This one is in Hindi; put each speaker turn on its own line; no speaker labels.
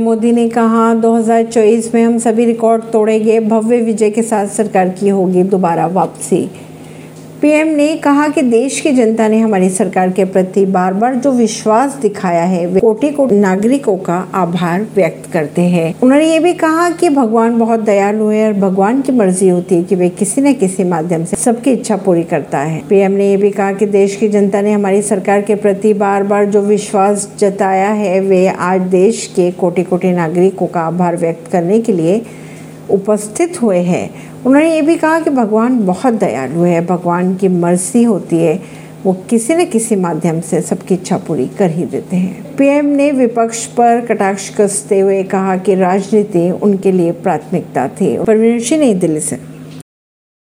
मोदी ने कहा 2024 में हम सभी रिकॉर्ड तोड़ेंगे, भव्य विजय के साथ सरकार की होगी दोबारा वापसी। पीएम ने कहा कि देश की जनता ने हमारी सरकार के प्रति बार बार जो विश्वास दिखाया है, वे कोटि कोटि नागरिकों का आभार व्यक्त करते हैं। उन्होंने ये भी कहा कि भगवान बहुत दयालु है और भगवान की मर्ज़ी होती है कि वे किसी न किसी माध्यम से सबकी इच्छा पूरी करता है। पीएम ने ये भी कहा कि देश की जनता ने हमारी सरकार के प्रति बार बार जो विश्वास जताया है, वे आज देश के कोटि कोटि नागरिकों का आभार व्यक्त करने के लिए उपस्थित हुए हैं। उन्होंने ये भी कहा कि भगवान बहुत दयालु है, भगवान की मर्ज़ी होती है। वो किसी न किसी माध्यम से सबकी इच्छा पूरी कर ही देते हैं। पीएम ने विपक्ष पर कटाक्ष कसते हुए कहा कि राजनीति उनके लिए प्राथमिकता थी। परवीन सिंह नई दिल्ली से।